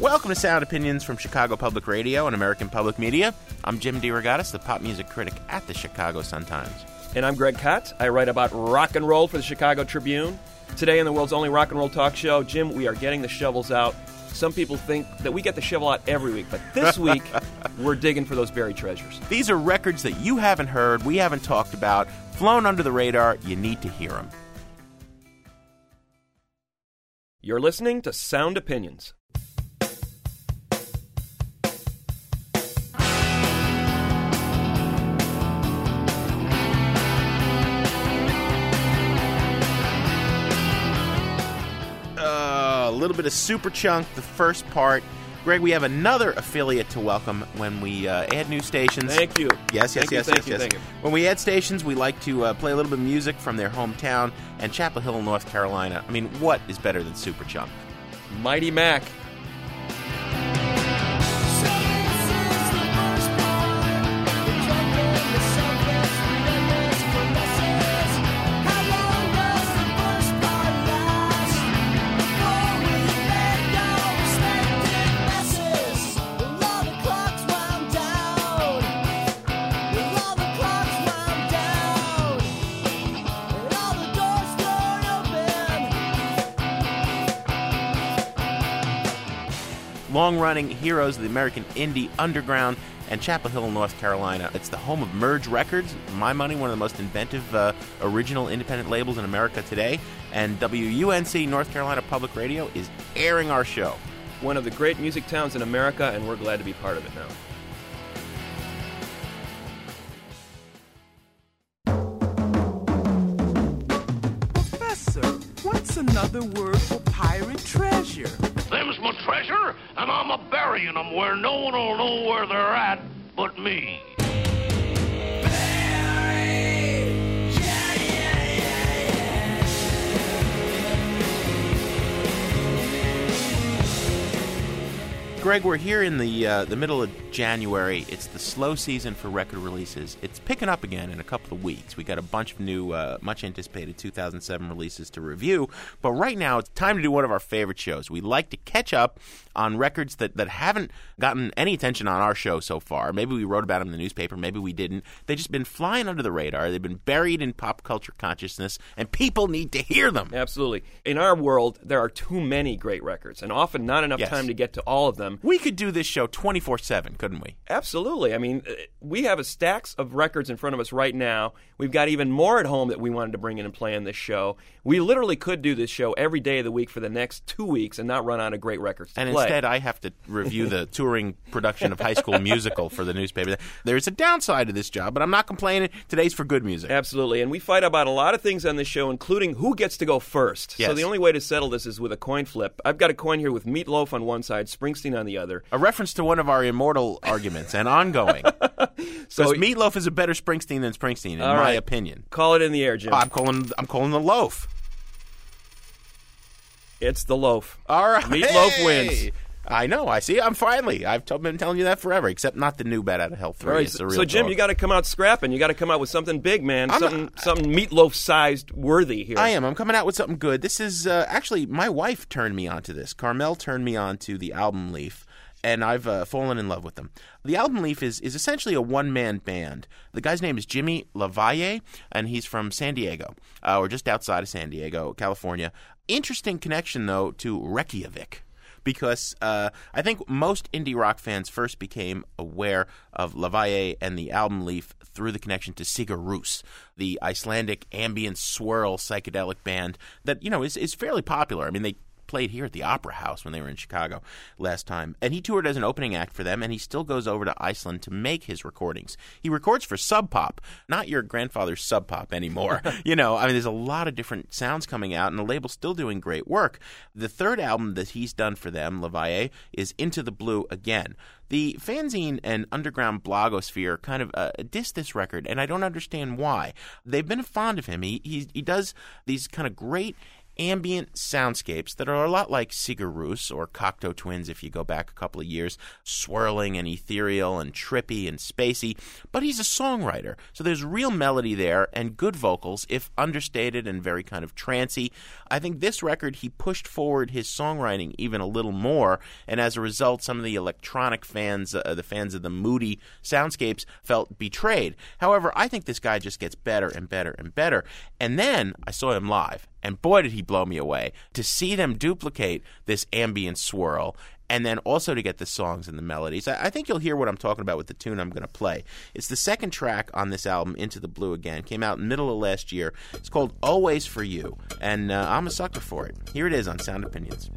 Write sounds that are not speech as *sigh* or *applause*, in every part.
Welcome to Sound Opinions from Chicago Public Radio and American Public Media. I'm Jim DeRogatis, the pop music critic at the Chicago Sun-Times. And I'm Greg Kot. I write about rock and roll for the Chicago Tribune. Today, in the world's only rock and roll talk show, Jim, we are getting the shovels out. Some people think that we get the shovel out every week, but this *laughs* week, we're digging for those buried treasures. These are records that you haven't heard, we haven't talked about, flown under the radar. You need to hear them. You're listening to Sound Opinions. Bit of Super Chunk, the first part. Greg, we have another affiliate to welcome when we uh, add new stations. Thank you. Yes, yes, Thank you, yes, thank yes, you, yes. thank you. When we add stations, we like to uh, play a little bit of music from their hometown and Chapel Hill, North Carolina. I mean, what is better than Super Chunk? Mighty Mac. Long running heroes of the American indie underground and Chapel Hill, North Carolina. It's the home of Merge Records, my money, one of the most inventive uh, original independent labels in America today. And WUNC North Carolina Public Radio is airing our show. One of the great music towns in America, and we're glad to be part of it now. Professor, what's another word my treasure, and I'm a burying 'em where no one'll know where they're at but me. Greg, we're here in the uh, the middle of January. It's the slow season for record releases. It's picking up again in a couple of weeks. We got a bunch of new, uh, much anticipated 2007 releases to review. But right now, it's time to do one of our favorite shows. We like to catch up on records that, that haven't gotten any attention on our show so far. Maybe we wrote about them in the newspaper, maybe we didn't. They've just been flying under the radar. They've been buried in pop culture consciousness, and people need to hear them. Absolutely. In our world, there are too many great records, and often not enough Yes. time to get to all of them. We could do this show 24 7, couldn't we? Absolutely. I mean, uh, we have a stacks of records in front of us right now. We've got even more at home that we wanted to bring in and play on this show. We literally could do this show every day of the week for the next two weeks and not run out of great records And play. instead, I have to review the *laughs* touring production of High School Musical for the newspaper. There's a downside to this job, but I'm not complaining. Today's for good music. Absolutely. And we fight about a lot of things on this show, including who gets to go first. So the only way to settle this is with a coin flip. I've got a coin here with Meatloaf on one side, Springsteen on the other. A reference to one of our immortal arguments and ongoing. *laughs* So Meatloaf is a better Springsteen than Springsteen, in my right. opinion. Call it in the air, Jim. I'm calling. I'm calling the loaf. it's the loaf. All right, Meatloaf Hey! wins. I know. I see. I'm finally. I've t- been telling you that forever, except not the new Bat Out of Hell three. Right, so, Jim, dog. you got to come out scrapping. You got to come out with something big, man. I'm- something, something meatloaf-sized worthy here. I am. I'm coming out with something good. This is uh, actually my wife turned me onto this. Carmel turned me on to the album Leaf, and I've uh, fallen in love with them. The album Leaf is is essentially a one man band. The guy's name is Jimmy Lavalle, and he's from San Diego, uh, or just outside of San Diego, California. Interesting connection though to Reykjavik because uh, I think most indie rock fans first became aware of Lavalle and the album Leaf through the connection to Sigur Rós, the Icelandic ambient swirl psychedelic band that you know is is fairly popular. I mean, they played here at the Opera House when they were in Chicago last time. And he toured as an opening act for them, and he still goes over to Iceland to make his recordings. He records for Sub Pop, not your grandfather's Sub Pop anymore. *laughs* you know, I mean, there's a lot of different sounds coming out, and the label's still doing great work. The third album that he's done for them, Lavalle, is Into the Blue Again. The fanzine and underground blogosphere kind of uh, diss this record, and I don't understand why. They've been fond of him. He he, he does these kind of great ambient soundscapes that are a lot like Sigur Rós or Cocteau Twins if you go back a couple of years, swirling and ethereal and trippy and spacey. But he's a songwriter, so there's real melody there and good vocals, if understated and very kind of trancy. I think this record he pushed forward his songwriting even a little more, and as a result, some of the electronic fans, uh, the fans of the moody soundscapes, felt betrayed. However, I think this guy just gets better and better and better. And then I saw him live, and boy, did he blow me away. To see them duplicate this ambient swirl and then also to get the songs and the melodies. I, think you'll hear what I'm talking about with the tune I'm going to play. It's the second track on this album, Into the Blue Again. Came out in the middle of last year. It's called Always for You, and uh, I'm a sucker for it. Here it is on Sound Opinions.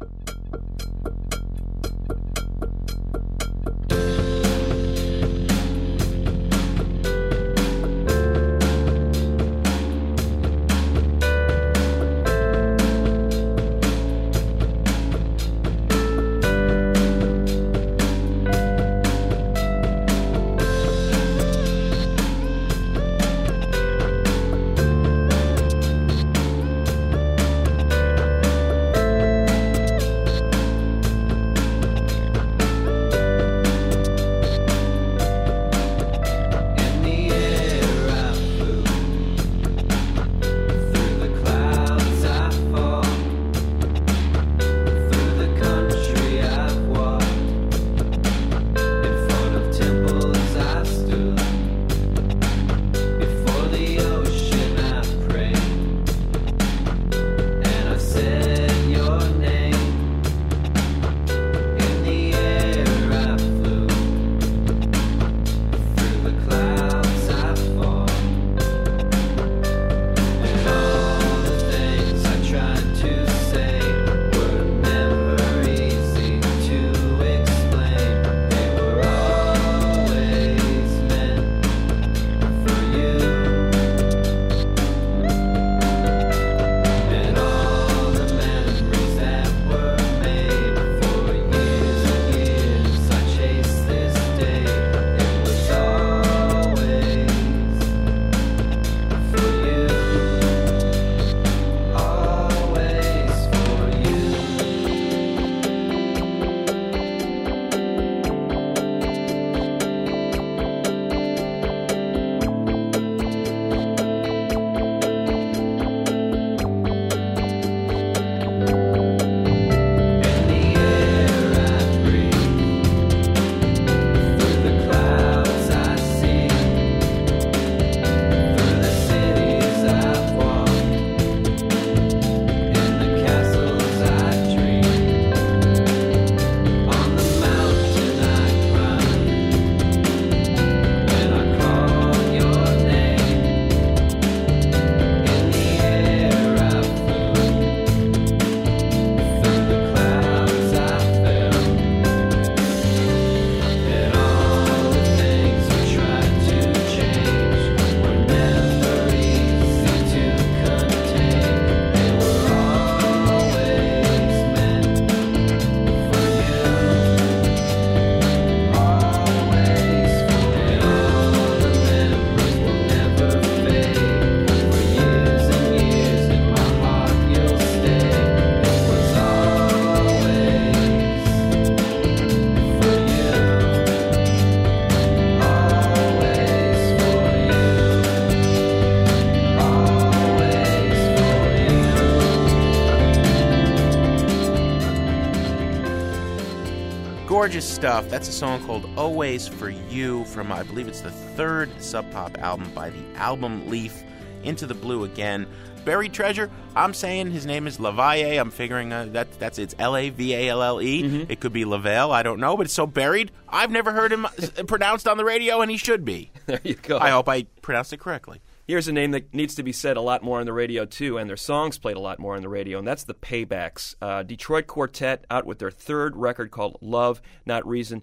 Gorgeous stuff. That's a song called Always for You from, I believe it's the third Sub Pop album by the album Leaf, Into the Blue Again. Buried Treasure, I'm saying his name is Lavalle. I'm figuring uh, that that's it's L A V A L L E. It could be Lavelle. I don't know, but it's so buried. I've never heard him uh, pronounced on the radio, and he should be. *laughs* There you go. I hope I pronounced it correctly. Here's a name that needs to be said a lot more on the radio, too, and their songs played a lot more on the radio, and that's the Paybacks. Uh, Detroit Quartet out with their third record called Love, Not Reason.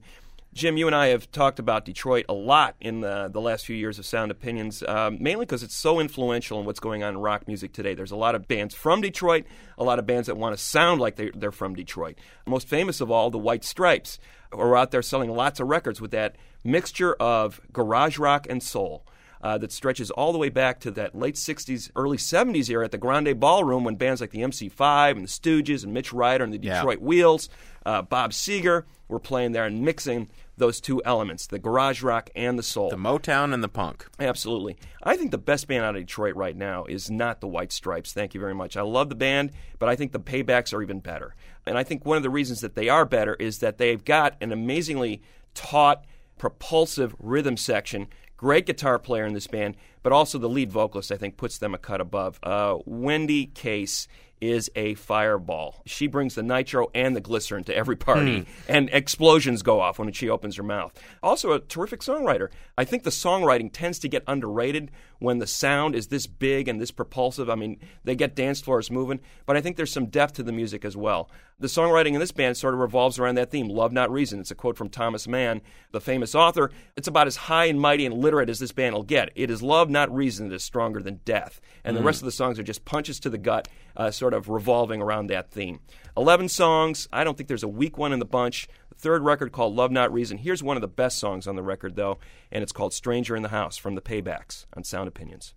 Jim, you and I have talked about Detroit a lot in the, the last few years of Sound Opinions, um, mainly because it's so influential in what's going on in rock music today. There's a lot of bands from Detroit, a lot of bands that want to sound like they, they're from Detroit. Most famous of all, the White Stripes, are out there selling lots of records with that mixture of garage rock and soul. Uh, that stretches all the way back to that late 60s, early 70s era at the Grande Ballroom when bands like the MC5 and the Stooges and Mitch Ryder and the Yeah. Detroit Wheels, uh, Bob Seger were playing there and mixing those two elements, the garage rock and the soul. The Motown and the punk. Absolutely. I think the best band out of Detroit right now is not the White Stripes. Thank you very much. I love the band, but I think the paybacks are even better. And I think one of the reasons that they are better is that they've got an amazingly taut, propulsive rhythm section. Great guitar player in this band, but also the lead vocalist, I think, puts them a cut above. Uh, Wendy Case is a fireball. She brings the nitro and the glycerin to every party, and explosions go off when she opens her mouth. Also, a terrific songwriter. I think the songwriting tends to get underrated when the sound is this big and this propulsive. I mean, they get dance floors moving, but I think there's some depth to the music as well. The songwriting in this band sort of revolves around that theme love, not reason. It's a quote from Thomas Mann, the famous author. It's about as high and mighty and literate as this band will get. It is love, not reason, that is stronger than death. And the rest of the songs are just punches to the gut, uh, sort of revolving around that theme. 11 songs. I don't think there's a weak one in the bunch. The third record called Love Not Reason. Here's one of the best songs on the record, though, and it's called Stranger in the House from the Paybacks on Sound Opinions.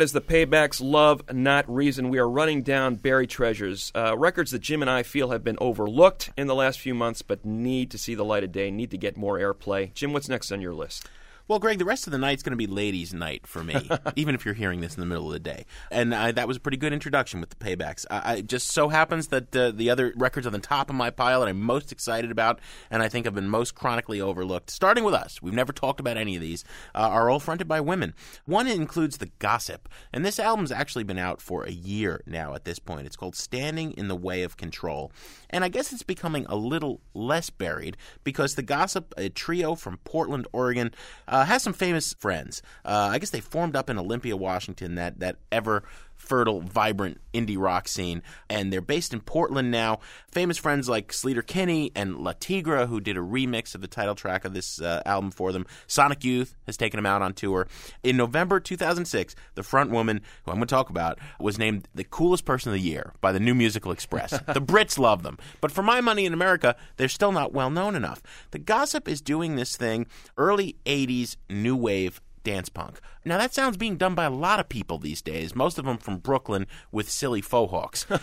That is the Paybacks Love, Not Reason. We are running down buried treasures, uh, records that Jim and I feel have been overlooked in the last few months, but need to see the light of day, need to get more airplay. Jim, what's next on your list? Well, Greg, the rest of the night's going to be ladies' night for me, *laughs* even if you're hearing this in the middle of the day. And uh, that was a pretty good introduction with the paybacks. I, I it just so happens that uh, the other records on the top of my pile that I'm most excited about, and I think have been most chronically overlooked, starting with us. We've never talked about any of these. Uh, are all fronted by women. One includes the Gossip, and this album's actually been out for a year now. At this point, it's called "Standing in the Way of Control," and I guess it's becoming a little less buried because the Gossip, a trio from Portland, Oregon, uh, has some famous friends. Uh, I guess they formed up in Olympia, Washington, that that ever fertile, vibrant indie rock scene. And they're based in Portland now. Famous friends like Sleater Kinney and Le Tigre, who did a remix of the title track of this uh, album for them. Sonic Youth has taken them out on tour. In November 2006, the front woman, who I'm going to talk about, was named the coolest person of the year by the New Musical Express. *laughs* the Brits love them. But for my money in America, they're still not well known enough. The Gossip is doing this thing, early 80s new wave dance punk. Now that sounds being done by a lot of people these days, most of them from Brooklyn with silly faux hawks. *laughs*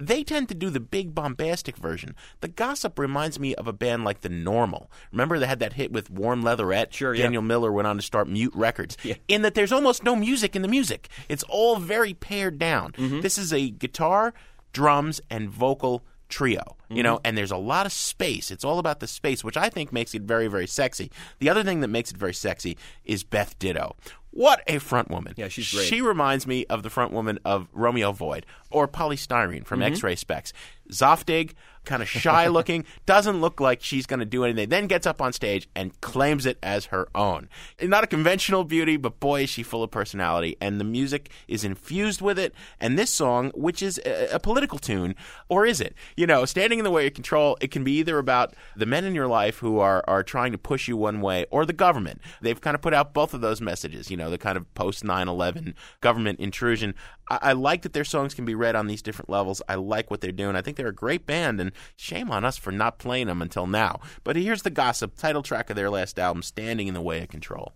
They tend to do the big bombastic version. The Gossip reminds me of a band like The Normal. Remember they had that hit with Warm Leatherette? Sure, yeah. Daniel Miller went on to start Mute Records. Yeah. In that there's almost no music in the music. It's all very pared down. Mm-hmm. This is a guitar, drums, and vocal trio you know and there's a lot of space. It's all about the space which i think makes it very very sexy. The other thing that makes it very sexy is beth ditto. What a front woman. Yeah, she's great. she reminds me of the front woman of romeo void or polystyrene from Mm-hmm. X-Ray Spex. Zoftig kind of shy *laughs* looking doesn't look like she's going to do anything then gets up on stage and claims it as her own. Not a conventional beauty but boy is she full of personality and the music is infused with it and this song which is a, a political tune or is it? You know standing in the way of control it can be either about the men in your life who are are trying to push you one way or the government. They've kind of put out both of those messages you know the kind of post 9-11 government intrusion. I, I like that their songs can be read on these different levels. I like what they're doing. I think they're a great band and shame on us for not playing them until now. But here's the gossip title track of their last album standing in the way of control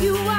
you are.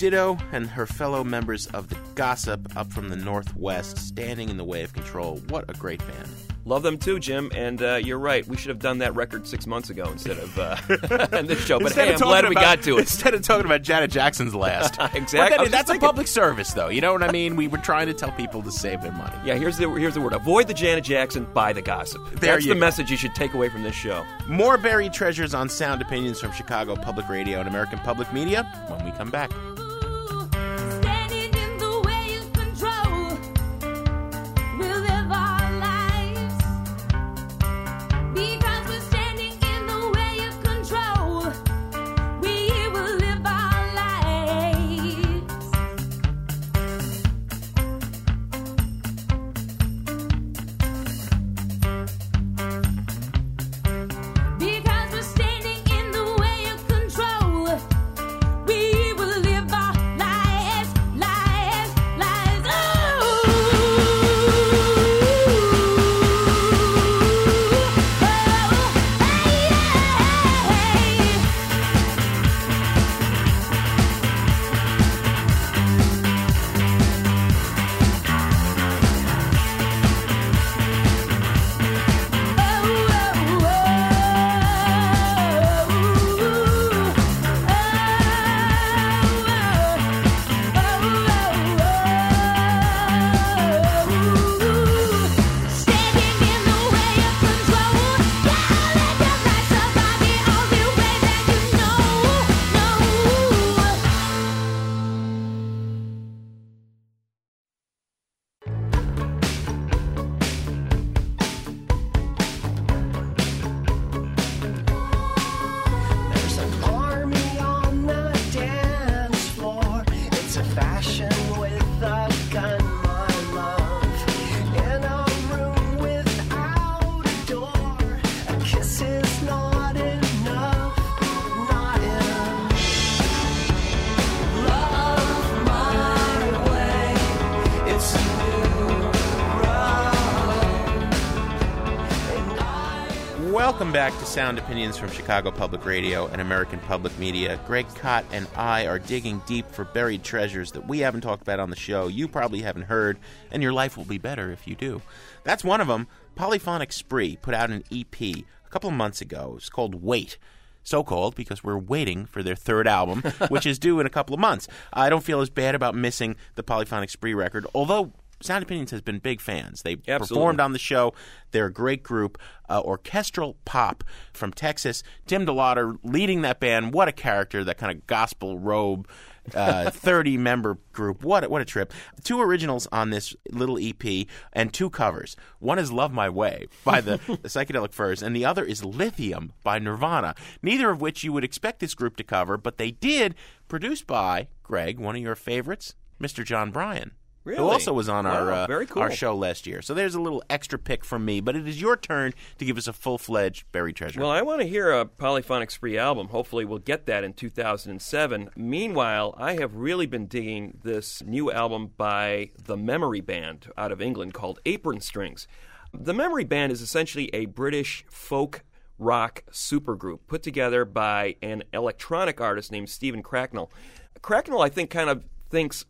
Ditto and her fellow members of the Gossip up from the Northwest, standing in the way of control. What a great band. Love them too, Jim. And uh, you're right. We should have done that record six months ago instead of uh, *laughs* this show. But hey, I'm glad talking we got to it. Instead of talking about Janet Jackson's last. *laughs* Exactly. That- that's a public service, though. You know what I mean? We were trying to tell people to save their money. Yeah, here's the here's the word. Avoid the Janet Jackson, buy the gossip. There That's the go. message you should take away from this show. More buried treasures on sound opinions from Chicago Public Radio and American Public Media when we come back. Welcome back to Sound Opinions from Chicago Public Radio and American Public Media. Greg Kot and I are digging deep for buried treasures that we haven't talked about on the show, you probably haven't heard, and your life will be better if you do. That's one of them. Polyphonic Spree put out an EP a couple of months ago. It's called Wait. So called because we're waiting for their third album, *laughs* which is due in a couple of months. I don't feel as bad about missing the Polyphonic Spree record, although Sound Opinions has been big fans. They Absolutely. performed on the show. They're a great group, uh, orchestral pop from Texas. Tim DeLaughter leading that band. What a character! That kind of gospel robe. Uh, *laughs* 30 member group. What a, what a trip. Two originals on this little EP and two covers. One is Love My Way by the, *laughs* the Psychedelic Furs, and the other is Lithium by Nirvana. Neither of which you would expect this group to cover, but they did. Produced by, Greg, one of your favorites, Mr. Jon Brion. Really? Who also was on our Wow, uh, very cool. our show last year. So there's a little extra pick from me, but it is your turn to give us a full fledged buried treasure. Well, I want to hear a Polyphonic Spree album. Hopefully, we'll get that in 2007. Meanwhile, I have really been digging this new album by the Memory Band out of England called Apron Strings. The Memory Band is essentially a British folk rock supergroup put together by an electronic artist named Stephen Cracknell. Cracknell, I think, kind of thinks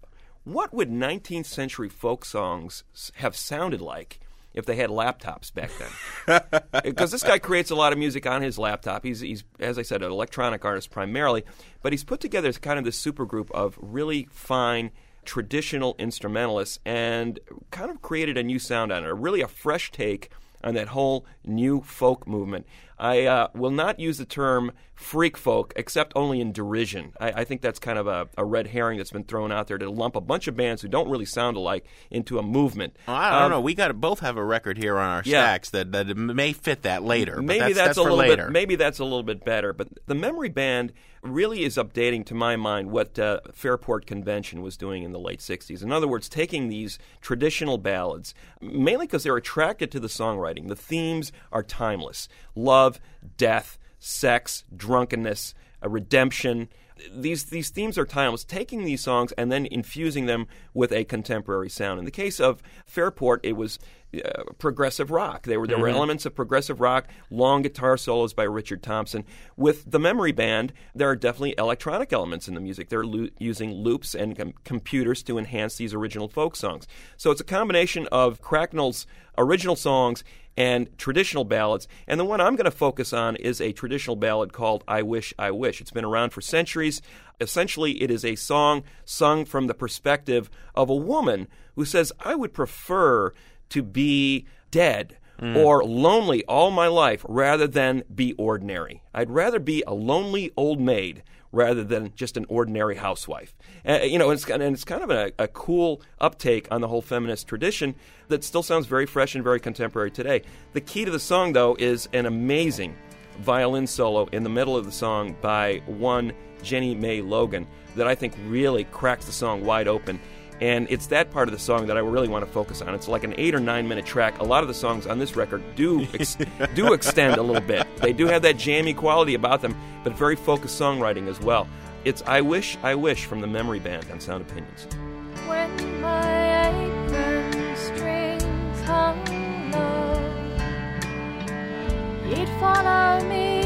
what would 19th century folk songs have sounded like if they had laptops back then? *laughs* Because this guy creates a lot of music on his laptop. He's, he's, as I said, an electronic artist primarily, but he's put together kind of this supergroup of really fine traditional instrumentalists and kind of created a new sound on it, really a fresh take on that whole new folk movement. I uh, will not use the term freak folk except only in derision. I, I think that's kind of a, a red herring that's been thrown out there to lump a bunch of bands who don't really sound alike into a movement. I don't Um, know. We got to both have a record here on our Yeah. stacks that, that may fit that later. but maybe that's, that's, a for little later. bit maybe that's a little bit better but the memory band really is updating to my mind what uh, fairport convention was doing in the late 60s in other words taking these traditional ballads mainly because they're attracted to the songwriting the themes are timeless love death sex drunkenness redemption these these themes are timeless. Taking these songs and then infusing them with a contemporary sound. In the case of Fairport, it was uh, progressive rock. There were there were elements of progressive rock, long guitar solos by Richard Thompson. With the Memory Band, there are definitely electronic elements in the music. They're lo- using loops and com- computers to enhance these original folk songs. So it's a combination of Cracknell's original songs and traditional ballads. And the one I'm going to focus on is a traditional ballad called I Wish, I Wish. It's been around for centuries. Essentially, it is a song sung from the perspective of a woman who says, I would prefer to be dead. Mm. Or lonely all my life rather than be ordinary. I'd rather be a lonely old maid rather than just an ordinary housewife. Uh, you know, and it's, and it's kind of a, a cool uptake on the whole feminist tradition that still sounds very fresh and very contemporary today. The key to the song, though, is an amazing violin solo in the middle of the song by one Jennymay Logan that I think really cracks the song wide open. And it's that part of the song that I really want to focus on. It's like an eight or nine minute track. A lot of the songs on this record do ex- *laughs* do extend a little bit. They do have that jammy quality about them, but very focused songwriting as well. It's "I Wish, I Wish" from the Memory Band on Sound Opinions. When my apron strings hung low, you'd follow me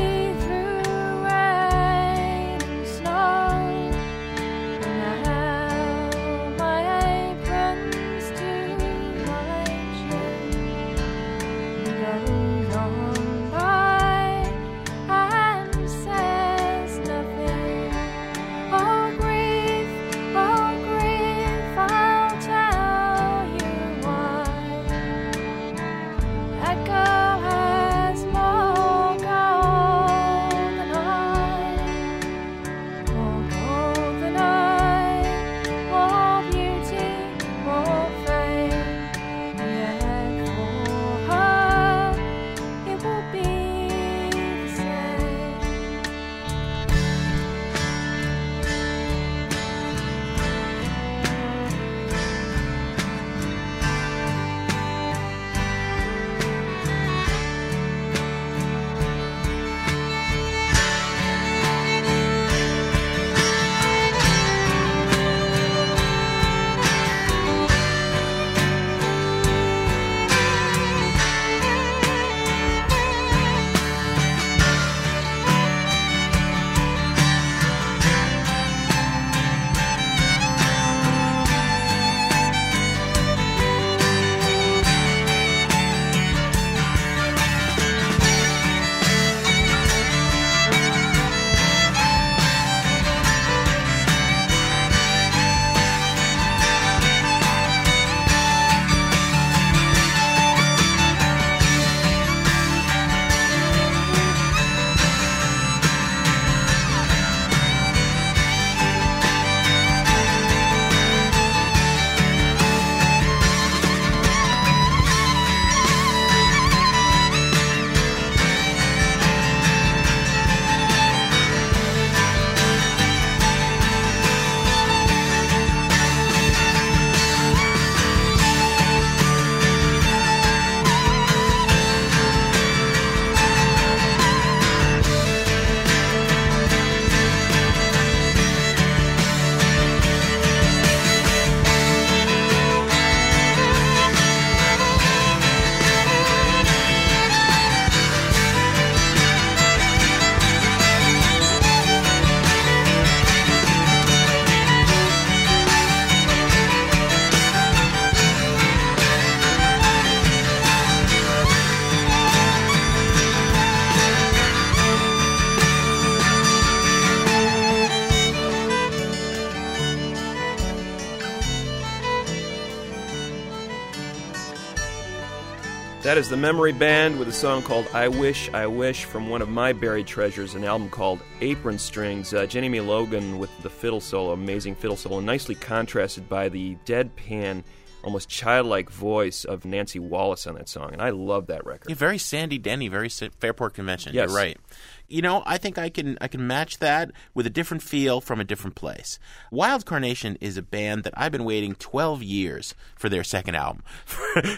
That is the Memory Band with a song called I Wish, I Wish from one of my buried treasures, an album called Apron Strings. Uh, Jennymay Logan with the fiddle solo, amazing fiddle solo, nicely contrasted by the deadpan, almost childlike voice of Nancy Wallace on that song. And I love that record. Yeah, very Sandy Denny, very Fairport Convention. Yes. You're right. You know, I think I can I can match that with a different feel from a different place. Wild Carnation is a band that I've been waiting 12 years for their second album. *laughs*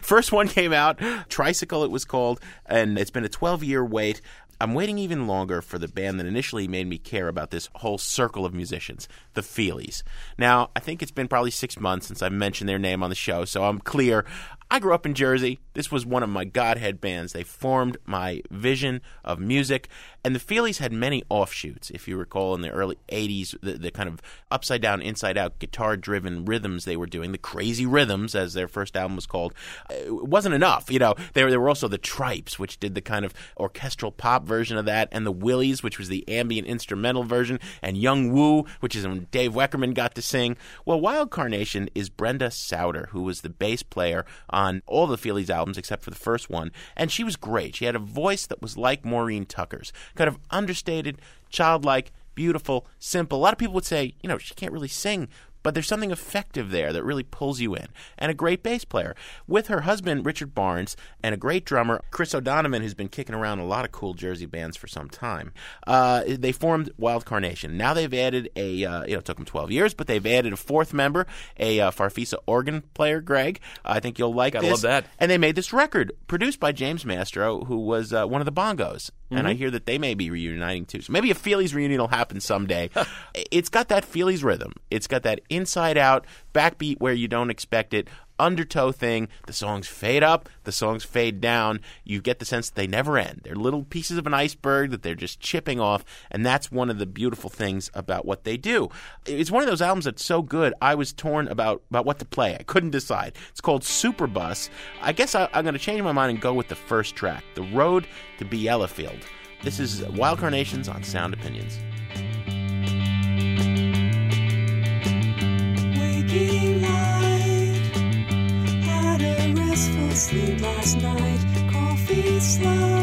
First one came out, Tricycle it was called, and it's been a 12 year wait. I'm waiting even longer for the band that initially made me care about this whole circle of musicians, the Feelies. Now, I think it's been probably six months since I've mentioned their name on the show, so I'm clear. I grew up in Jersey. This was one of my godhead bands. They formed my vision of music. And the Feelies had many offshoots. If you recall, in the early 80s, the, the kind of upside down, inside out, guitar driven rhythms they were doing, the crazy rhythms, as their first album was called, uh, it wasn't enough. You know, there, there were also the Trypes, which did the kind of orchestral pop version of that, and the Willies, which was the ambient instrumental version, and Yung Wu, which is when Dave Weckerman got to sing. Well, Wild Carnation is Brenda Sauter, who was the bass player on all the Feelies albums except for the first one, and she was great. She had a voice that was like Maureen Tucker's, kind of understated, childlike, beautiful, simple. A lot of people would say, you know, she can't really sing, but there's something effective there that really pulls you in. And a great bass player. With her husband, Richard Barnes, and a great drummer, Chris O'Donovan, who's been kicking around a lot of cool Jersey bands for some time. Uh, they formed Wild Carnation. Now they've added a, uh, you know, it took them 12 years, but they've added a fourth member, a uh, Farfisa organ player, Greg. I think you'll like this. love that. And they made this record produced by James Mastro, who was uh, one of the bongos. And I mm-hmm. hear that they may be reuniting too. So maybe a Feelies reunion will happen someday. *laughs* it's got that Feelies rhythm. It's got that inside out backbeat where you don't expect it. Undertow thing. The songs fade up, the songs fade down. You get the sense that they never end. They're little pieces of an iceberg that they're just chipping off, and that's one of the beautiful things about what they do. It's one of those albums that's so good. I was torn about about what to play. I couldn't decide. It's called Superbus. I guess I, I'm going to change my mind and go with the first track, "The Road to Bielefeld." This is Wild Carnations on Sound Opinions. Sleep last night. Coffee slow.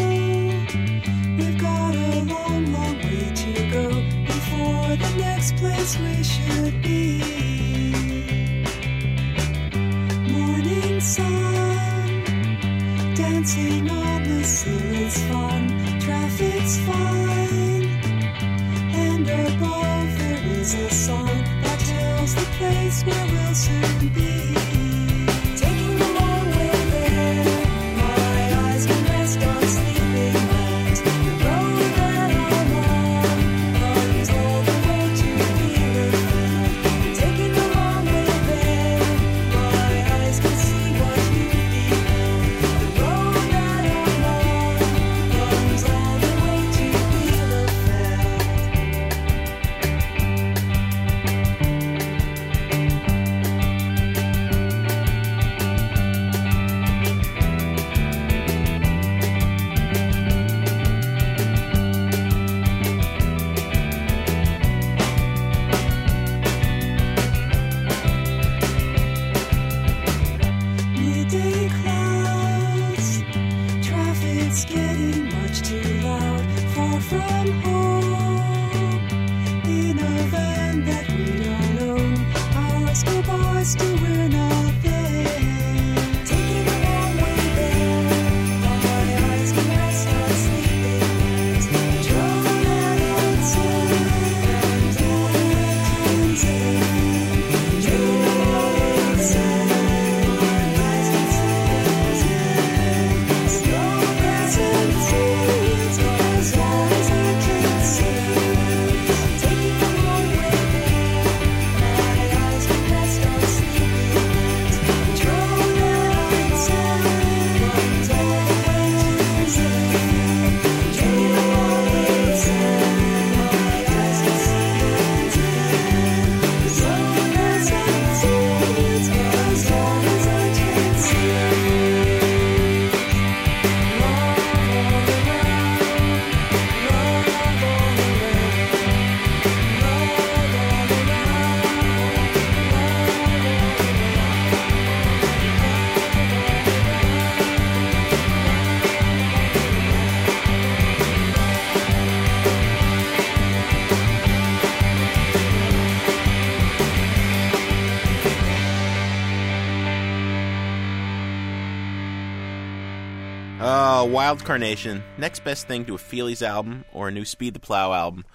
We've got a long, long way to go before the next place we should be. Morning sun, dancing on the ceiling's fun. Traffic's fine. And above there is a sign that tells the place where we'll soon be. Wild Carnation. Next best thing to a Feelies album or a new Speed the Plow album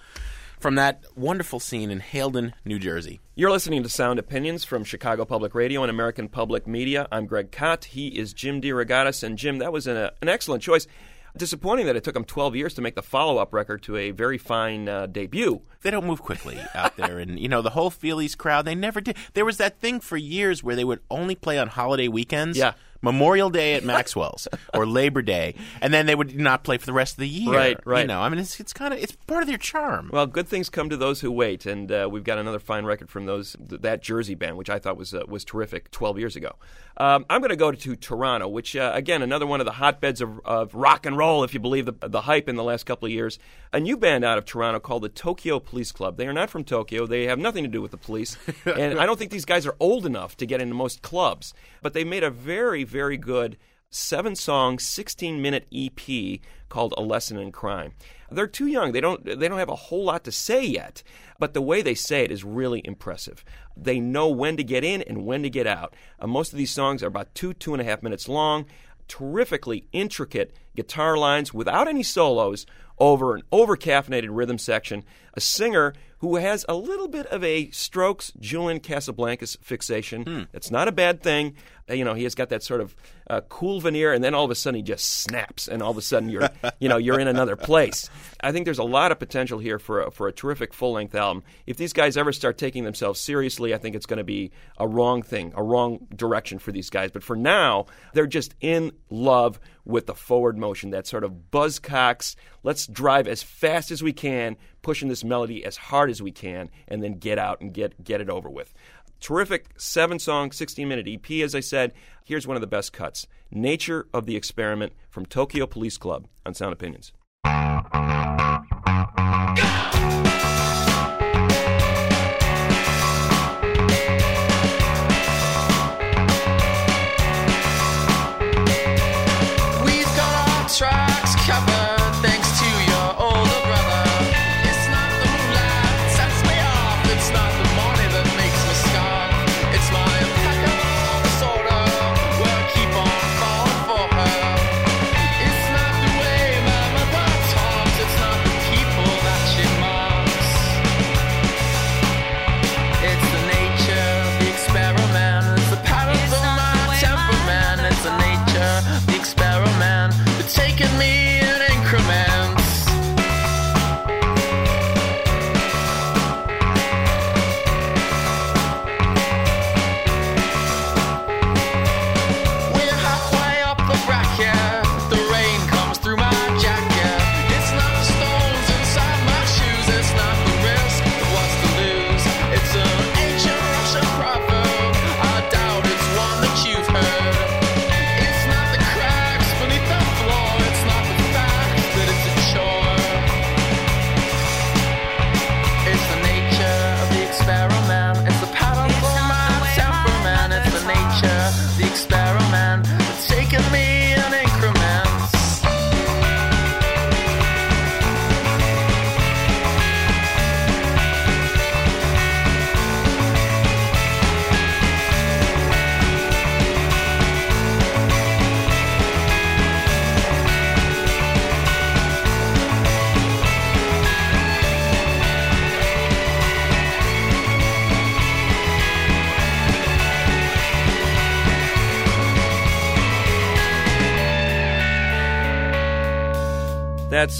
from that wonderful scene in Haledon, New Jersey. You're listening to Sound Opinions from Chicago Public Radio and American Public Media. I'm Greg Kot. He is Jim DeRogatis. And Jim, that was an, uh, an excellent choice. Disappointing that it took him 12 years to make the follow up record to a very fine uh, debut. They don't move quickly out there. And, you know, the whole Feelies crowd, they never did. There was that thing for years where they would only play on holiday weekends. Yeah. Memorial Day at Maxwell's *laughs* or Labor Day, and then they would not play for the rest of the year. Right, right. You know, I mean, it's, it's kind of it's part of their charm. Well, good things come to those who wait, and uh, we've got another fine record from those th- that Jersey band, which I thought was uh, was terrific 12 years ago. Um, I'm going to go to Toronto, which uh, again another one of the hotbeds of, of rock and roll, if you believe the, the hype in the last couple of years. A new band out of Toronto called the Tokyo Police Club. They are not from Tokyo. They have nothing to do with the police, *laughs* and I don't think these guys are old enough to get into most clubs. But they made a very very good seven song, 16 minute EP called A Lesson in Crime. They're too young. They don't they don't have a whole lot to say yet, but the way they say it is really impressive. They know when to get in and when to get out. Uh, most of these songs are about two two and a half minutes long. Terrifically intricate guitar lines without any solos over an over caffeinated rhythm section. A singer who has a little bit of a Strokes Julian Casablancas fixation. That's not a bad thing. Uh, you know, he has got that sort of uh, cool veneer, and then all of a sudden he just snaps, and all of a sudden you're, *laughs* you know, you're in another place. I think there's a lot of potential here for a, for a terrific full length album. If these guys ever start taking themselves seriously, I think it's going to be a wrong thing, a wrong direction for these guys. But for now, they're just in love with the forward motion, that sort of buzzcocks. Let's drive as fast as we can, pushing this melody as hard as we can, and then get out and get get it over with. Terrific seven song, 16 minute EP, as I said. Here's one of the best cuts Nature of the Experiment from Tokyo Police Club on Sound Opinions. We've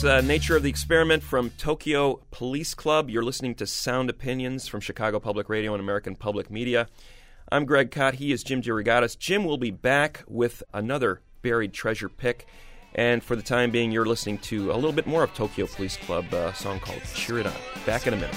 That's uh, Nature of the Experiment from Tokyo Police Club. You're listening to Sound Opinions from Chicago Public Radio and American Public Media. I'm Greg Kot. He is Jim DeRogatis. Jim will be back with another buried treasure pick. And for the time being, you're listening to a little bit more of Tokyo Police Club, a song called Cheer It On. Back in a minute.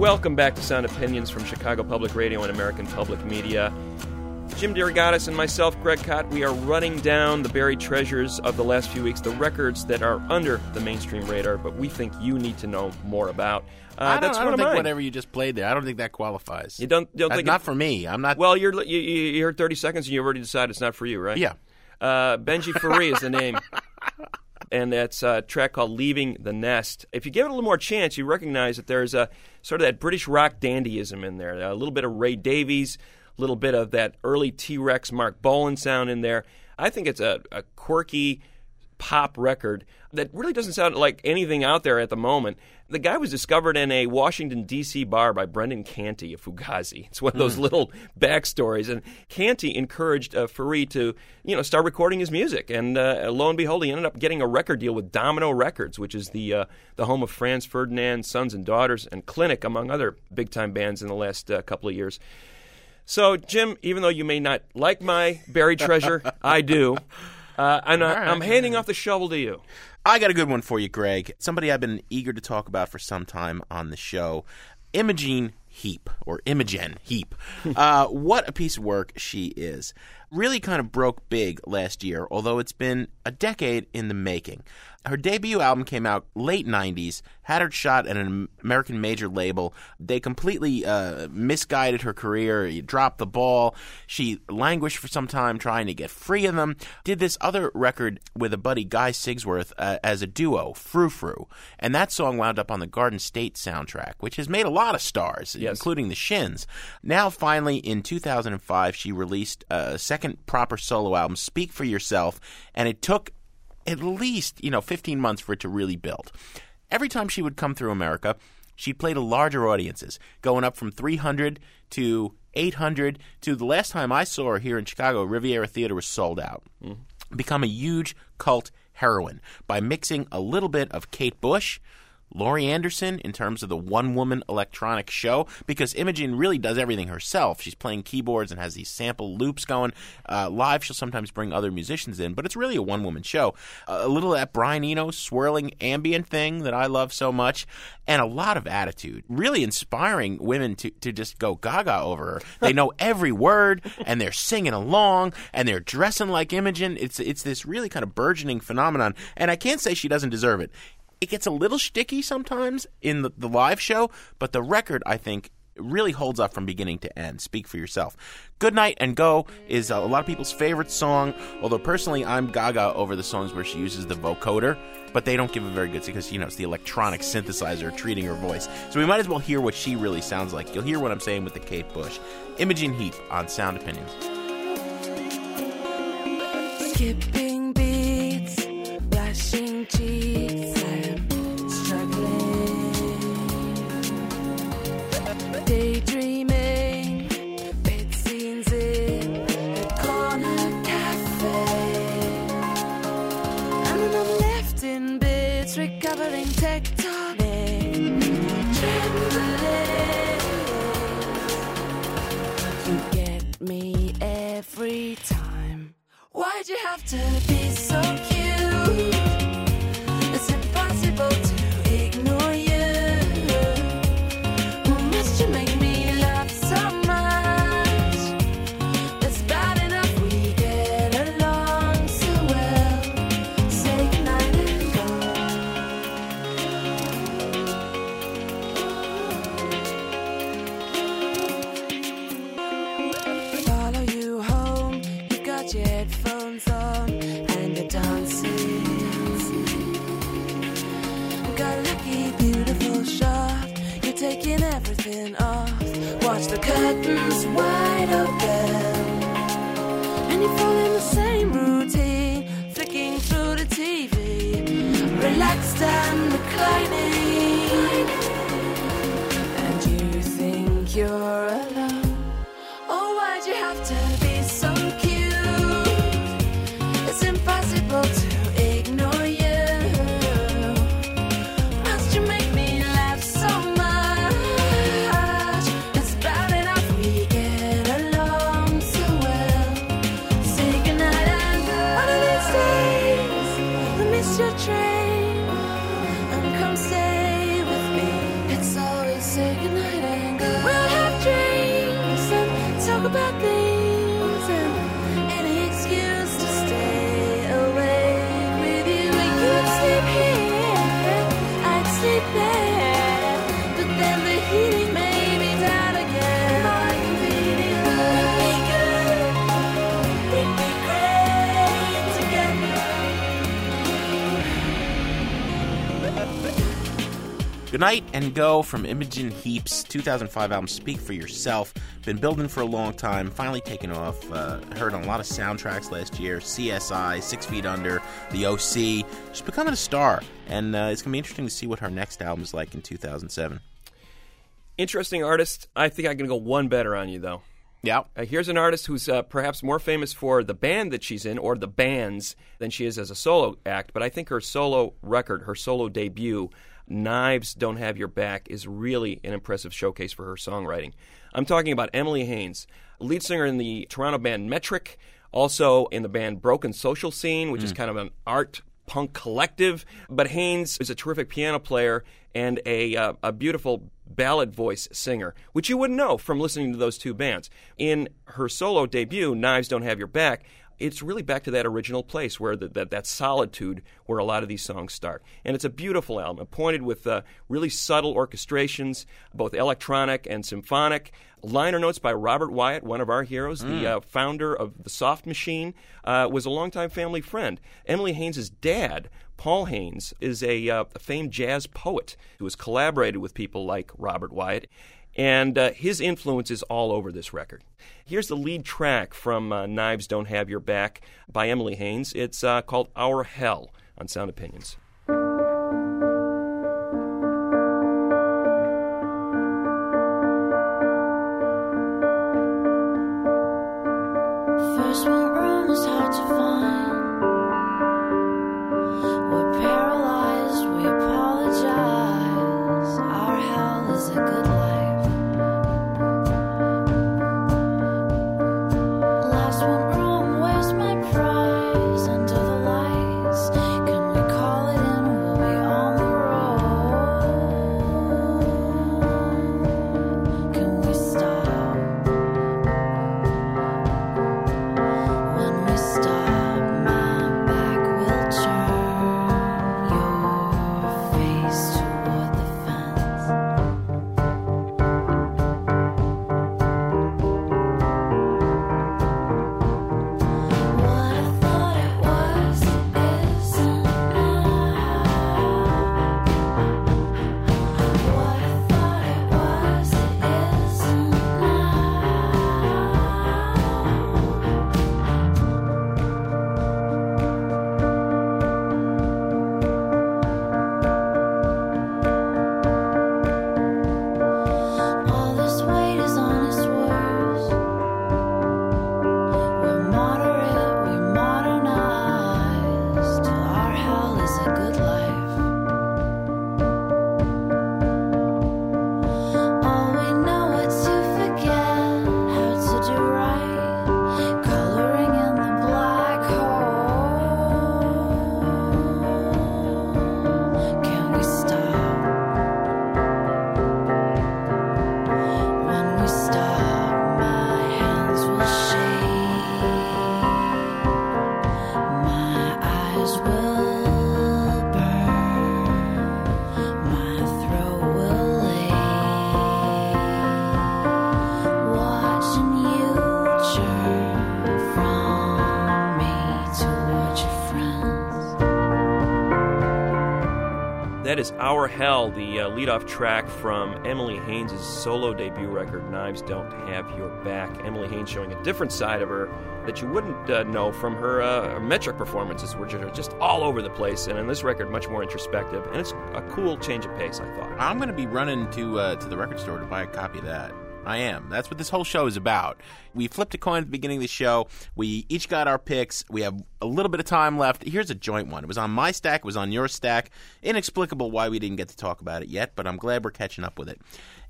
Welcome back to Sound Opinions from Chicago Public Radio and American Public Media. Jim DeRogatis and myself, Greg Kot, we are running down the buried treasures of the last few weeks, the records that are under the mainstream radar, but we think you need to know more about. Uh, I don't, that's I don't think mine. whatever you just played there. I don't think that qualifies. You don't, you don't That's think not it- for me. I'm not. Well, you're, you, you you heard 30 seconds and you already decided it's not for you, right? Yeah. Uh, Benji Ferree is the name. *laughs* And that's a track called Leaving the Nest. If you give it a little more chance, you recognize that there's a sort of that British rock dandyism in there. A little bit of Ray Davies, a little bit of that early T Rex Marc Bolan sound in there. I think it's a, a quirky pop record that really doesn't sound like anything out there at the moment. The guy was discovered in a Washington, D.C. bar by Brendan Canty of Fugazi. *laughs* It's one of those little backstories. And Canty encouraged uh, Ferree to, you know, start recording his music. And uh, lo and behold, he ended up getting a record deal with Domino Records, which is the, uh, the home of Franz Ferdinand, Sons and Daughters, and Clinic, among other big time bands in the last uh, couple of years. So, Jim, even though you may not like my buried treasure, *laughs* I do. Uh, and I, right, I'm handing off the shovel to you. I got a good one for you, Greg. Somebody I've been eager to talk about for some time on the show, Imogene Heap, or Imogen Heap. *laughs* uh, what a piece of work she is. Really kind of broke big last year, although it's been a decade in the making. Her debut album came out late 90s, had her shot at an American major label. They completely uh, misguided her career, dropped the ball. She languished for some time trying to get free of them. Did this other record with a buddy, Guy Sigsworth, uh, as a duo, Frou Frou. And that song wound up on the Garden State soundtrack, which has made a lot of stars, Yes. including the Shins. Now, finally, in 2005, she released a second proper solo album, Speak for Yourself, and it took at least, you know, 15 months for it to really build. Every time she would come through America, she played to larger audiences, going up from 300 to 800 to the last time I saw her here in Chicago, Riviera Theater was sold out. Mm-hmm. Become a huge cult heroine by mixing a little bit of Kate Bush, Laurie Anderson in terms of the one woman electronic show because Imogen really does everything herself. She's playing keyboards and has these sample loops going. Uh, live, she'll sometimes bring other musicians in, but it's really a one woman show. a little of that Brian Eno swirling ambient thing that I love so much, and a lot of attitude. Really inspiring women to, to just go gaga over her. *laughs* They know every word and they're singing along and they're dressing like Imogen. It's, it's this really kind of burgeoning phenomenon, and I can't say she doesn't deserve it it gets a little sticky sometimes in the, the live show, but the record, I think, really holds up from beginning to end. Speak for yourself. Good Night and Go is a lot of people's favorite song, although personally I'm gaga over the songs where she uses the vocoder, but they don't give a very good because, you know, it's the electronic synthesizer treating her voice. So we might as well hear what she really sounds like. You'll hear what I'm saying with the Kate Bush. Imogen Heap on Sound Opinions. Skipping beats, blushing cheeks, every time. Why'd you have to be so Good night and go from Imogen Heap's 2005 album Speak for Yourself. Been building for a long time, finally taken off. Uh, heard on a lot of soundtracks last year CSI, Six Feet Under, The OC. She's becoming a star, and uh, it's going to be interesting to see what her next album is like in 2007. Interesting artist. I think I can go one better on you, though. Yeah. Uh, here's an artist who's uh, perhaps more famous for the band that she's in or the bands than she is as a solo act, but I think her solo record, her solo debut, Knives Don't Have Your Back, is really an impressive showcase for her songwriting. I'm talking about Emily Haines, lead singer in the Toronto band Metric, also in the band Broken Social Scene, which is kind of an art punk collective. But Haines is a terrific piano player and a, uh, a beautiful ballad voice singer, which you wouldn't know from listening to those two bands. In her solo debut, Knives Don't Have Your Back, it's really back to that original place where the, that that solitude where a lot of these songs start. And it's a beautiful album, appointed with uh, really subtle orchestrations, both electronic and symphonic. Liner notes by Robert Wyatt, one of our heroes, the uh, founder of the Soft Machine, uh, was a longtime family friend. Emily Haines' dad, Paul Haines, is a, uh, a famed jazz poet who has collaborated with people like Robert Wyatt and uh, his influence is all over this record. Here's the lead track from uh, Knives Don't Have Your Back by Emily Haines. It's uh, called Our Hell on Sound Opinions. Our Hell, the uh, lead-off track from Emily Haines' solo debut record, Knives Don't Have Your Back. Emily Haines showing a different side of her that you wouldn't uh, know from her uh, metric performances, which are just all over the place, and in this record, much more introspective. And it's a cool change of pace, I thought. I'm going to be running to uh, to the record store to buy a copy of that. I am. That's what this whole show is about. We flipped a coin at the beginning of the show. We each got our picks. We have a little bit of time left. Here's a joint one. It was on my stack. It was on your stack. Inexplicable why we didn't get to talk about it yet, but I'm glad we're catching up with it.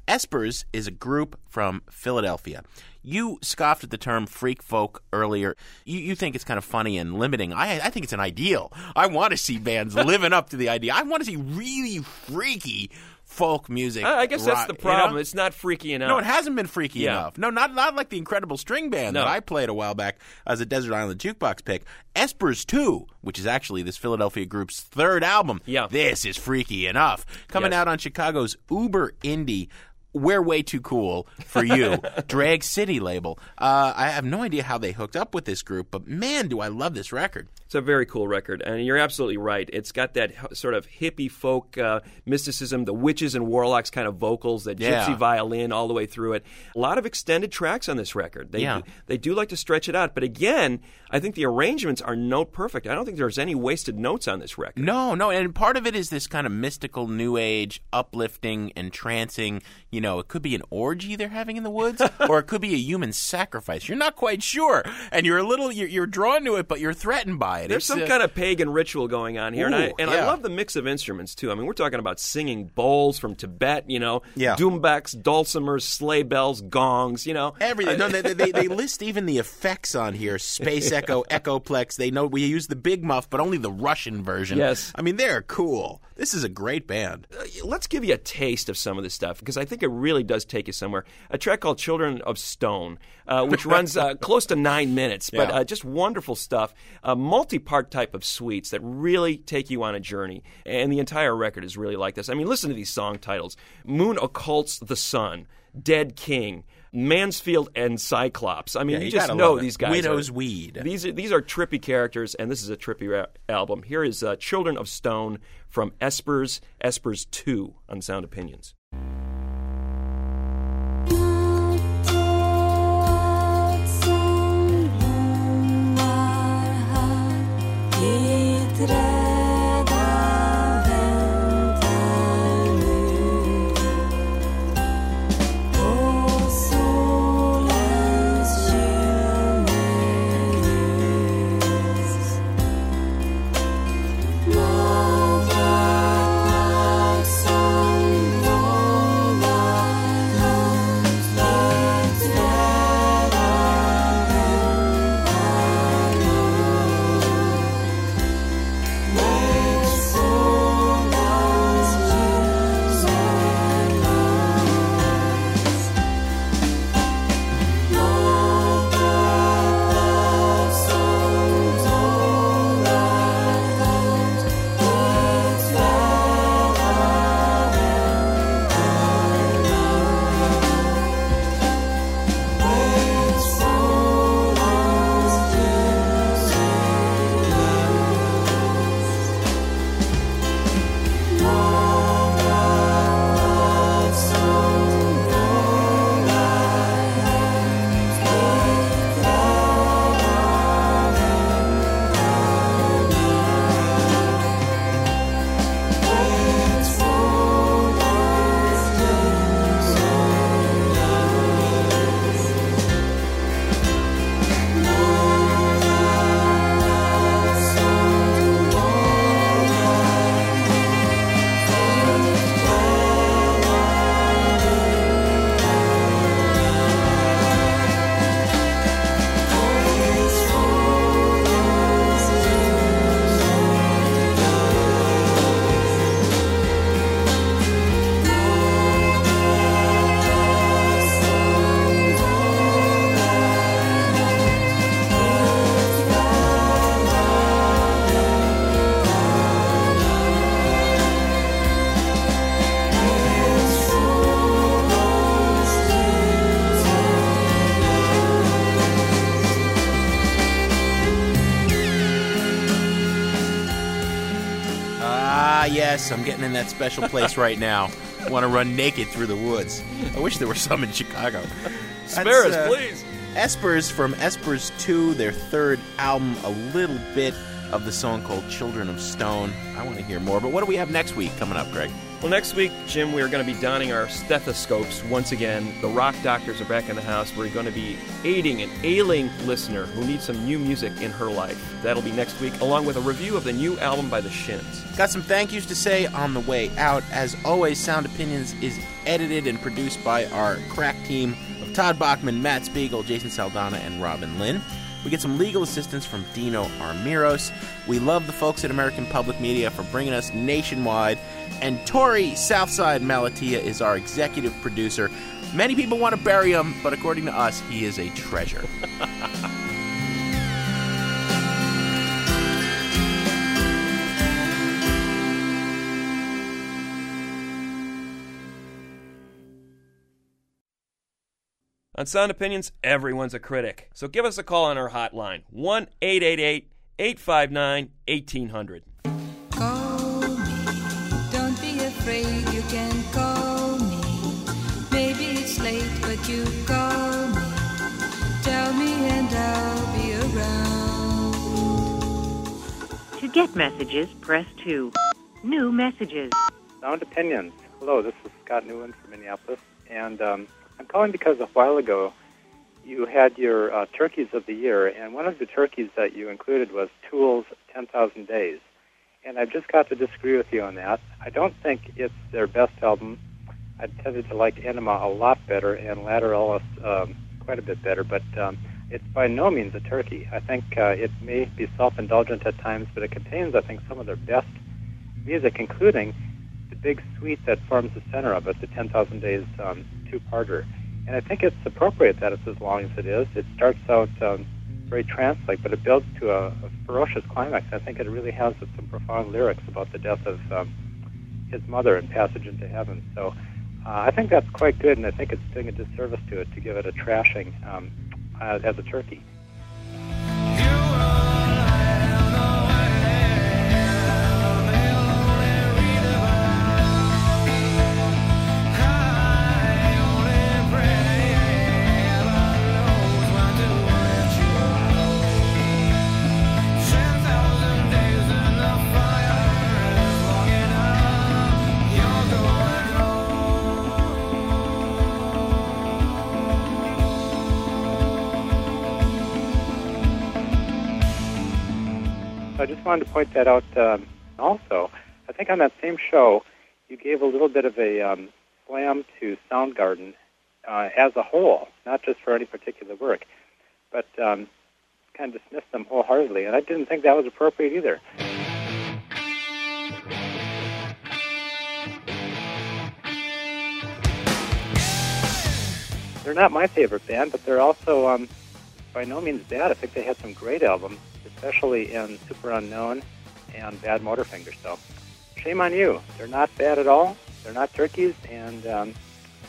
Espers is a group from Philadelphia. You scoffed at the term freak folk earlier. You, you think it's kind of funny and limiting. I, I think it's an ideal. I want to see bands *laughs* living up to the idea. I want to see really freaky folk music. I I guess that's rock, the you know? problem. It's not freaky enough. No, it hasn't been freaky Yeah. enough. No, not not like the incredible string band No. that I played a while back as a Desert Island Jukebox pick. Espers 2, which is actually this Philadelphia group's third album. Yeah. This is freaky enough. Coming Yes. out on Chicago's Uber Indie we're way too cool for you. *laughs* Drag City label. Uh, I have no idea how they hooked up with this group, but man, do I love this record. It's a very cool record, and you're absolutely right. It's got that sort of hippie folk uh, mysticism, the witches and warlocks kind of vocals, that Yeah. gypsy violin all the way through it. A lot of extended tracks on this record. They Yeah. they do like to stretch it out, but again, I think the arrangements are note perfect. I don't think there's any wasted notes on this record. No, no, and part of it is this kind of mystical new age, uplifting, entrancing. You know, it could be an orgy they're having in the woods, *laughs* or it could be a human sacrifice. You're not quite sure, and you're a little you're, you're drawn to it, but you're threatened by it. There's It's, some kind of pagan ritual going on here, and, I, Ooh, and I love the mix of instruments too. I mean, we're talking about singing bowls from Tibet, you know, Yeah. doumbeks, dulcimers, sleigh bells, gongs, you know, Everything. No, *laughs* they, they, they list even the effects on here: space *laughs* echo, echoplex. They know we use the big muff, but only the Russian version. Yes. I mean they're cool. This is a great band. let's give you a taste of some of this stuff because I think it really does take you somewhere. A track called "Children of Stone," uh, which *laughs* runs uh, close to nine minutes, but Yeah. uh, just wonderful stuff. A multi-part type of suites that really take you on a journey, and the entire record is really like this. I mean, listen to these song titles: "Moon Occults the Sun," "Dead King." Mansfield and Cyclops. I mean, Yeah, you, you just know these guys. Widow's are, Weed. These are these are trippy characters, and this is a trippy ra- album. Here is uh, "Children of Stone" from Espers, Espers Two on Sound Opinions. Yes, I'm getting in that special place right now. *laughs* Want to run naked through the woods. I wish there were some in Chicago. Spare us, uh, please. Espers from Espers 2, their third album, a little bit of the song called Children of Stone. I want to hear more, but what do we have next week coming up, Greg? Well, next week, Jim, we are going to be donning our stethoscopes once again. The rock doctors are back in the house. We're going to be aiding an ailing listener who needs some new music in her life. That'll be next week, along with a review of the new album by The Shins. Got some thank yous to say on the way out. As always, Sound Opinions is edited and produced by our crack team of Todd Bachman, Matt Spiegel, Jason Saldana, and Robin Linn. We get some legal assistance from Dino Armiros. We love the folks at American Public Media for bringing us nationwide. And Torey Southside Malatia is our executive producer. Many people want to bury him, but according to us, he is a treasure. *laughs* On Sound Opinions, everyone's a critic. So give us a call on our hotline 1 888 859 1800. Call me, don't be afraid, you can call me. Maybe it's late, but you call me. Tell me and I'll be around. To get messages, press 2. New messages. Sound Opinions. Hello, this is Scott Newland from Minneapolis, and um, I'm calling because a while ago you had your uh, turkeys of the year, and one of the turkeys that you included was Tool's 10,000 Days. And I've just got to disagree with you on that. I don't think it's their best album. I tended to like Ænima a lot better and Lateralus um, quite a bit better, but um, it's by no means a turkey. I think uh, it may be self-indulgent at times, but it contains, I think, some of their best music, including the big suite that forms the center of it, the 10,000 Days um, two-parter. And I think it's appropriate that it's as long as it is. It starts out um, very trance-like, but it builds to a, a ferocious climax. I think it really has some profound lyrics about the death of um, his mother and passage into heaven. So uh, I think that's quite good, and I think it's doing a disservice to it to give it a trashing um, uh, as a turkey. Wanted to point that out um, also. I think on that same show, you gave a little bit of a um, slam to Soundgarden uh, as a whole, not just for any particular work, but um, kind of dismissed them wholeheartedly. And I didn't think that was appropriate either. They're not my favorite band, but they're also um, by no means bad. I think they had some great albums, especially in Superunknown and Badmotorfinger. So, shame on you. They're not bad at all. They're not turkeys, and um,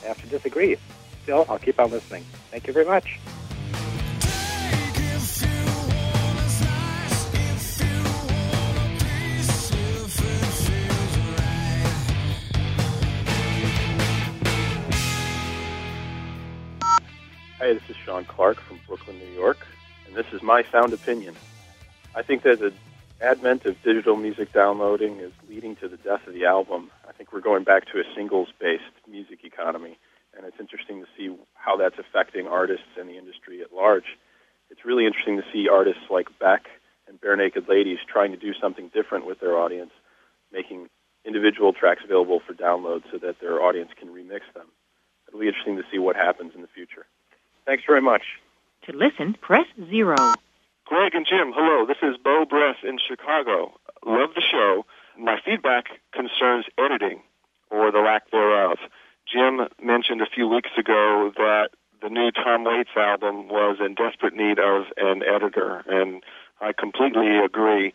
I have to disagree. Still, I'll keep on listening. Thank you very much. Hi, this is Sean Clark from Brooklyn, New York, and this is my sound opinion. I think that the advent of digital music downloading is leading to the death of the album. I think we're going back to a singles-based music economy, and it's interesting to see how that's affecting artists and the industry at large. It's really interesting to see artists like Beck and Barenaked Ladies trying to do something different with their audience, making individual tracks available for download so that their audience can remix them. It'll be interesting to see what happens in the future. Thanks very much. To listen, press 0. Greg and Jim, hello. This is Bo Bress in Chicago. Love the show. My feedback concerns editing, or the lack thereof. Jim mentioned a few weeks ago that the new Tom Waits album was in desperate need of an editor, and I completely agree.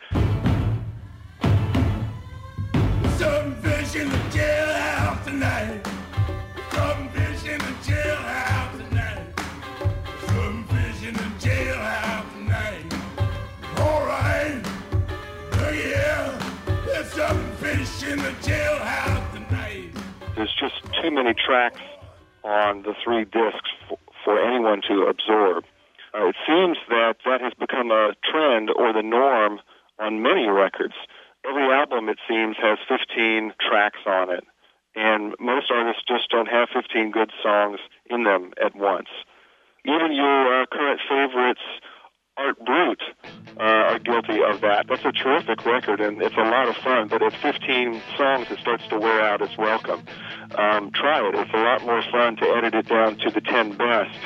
Some the There's just too many tracks on the three discs for, for anyone to absorb. Uh, it seems that that has become a trend or the norm on many records. Every album, it seems, has 15 tracks on it, and most artists just don't have 15 good songs in them at once. Even your uh, current favorites, Art Brut, uh, are guilty of that. That's a terrific record, and it's a lot of fun, but at 15 songs, it starts to wear out its welcome. Um, try it. It's a lot more fun to edit it down to the 10 best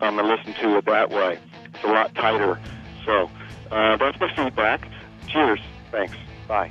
um, and listen to it that way. It's a lot tighter. So uh, that's my feedback. Cheers. Thanks. Bye.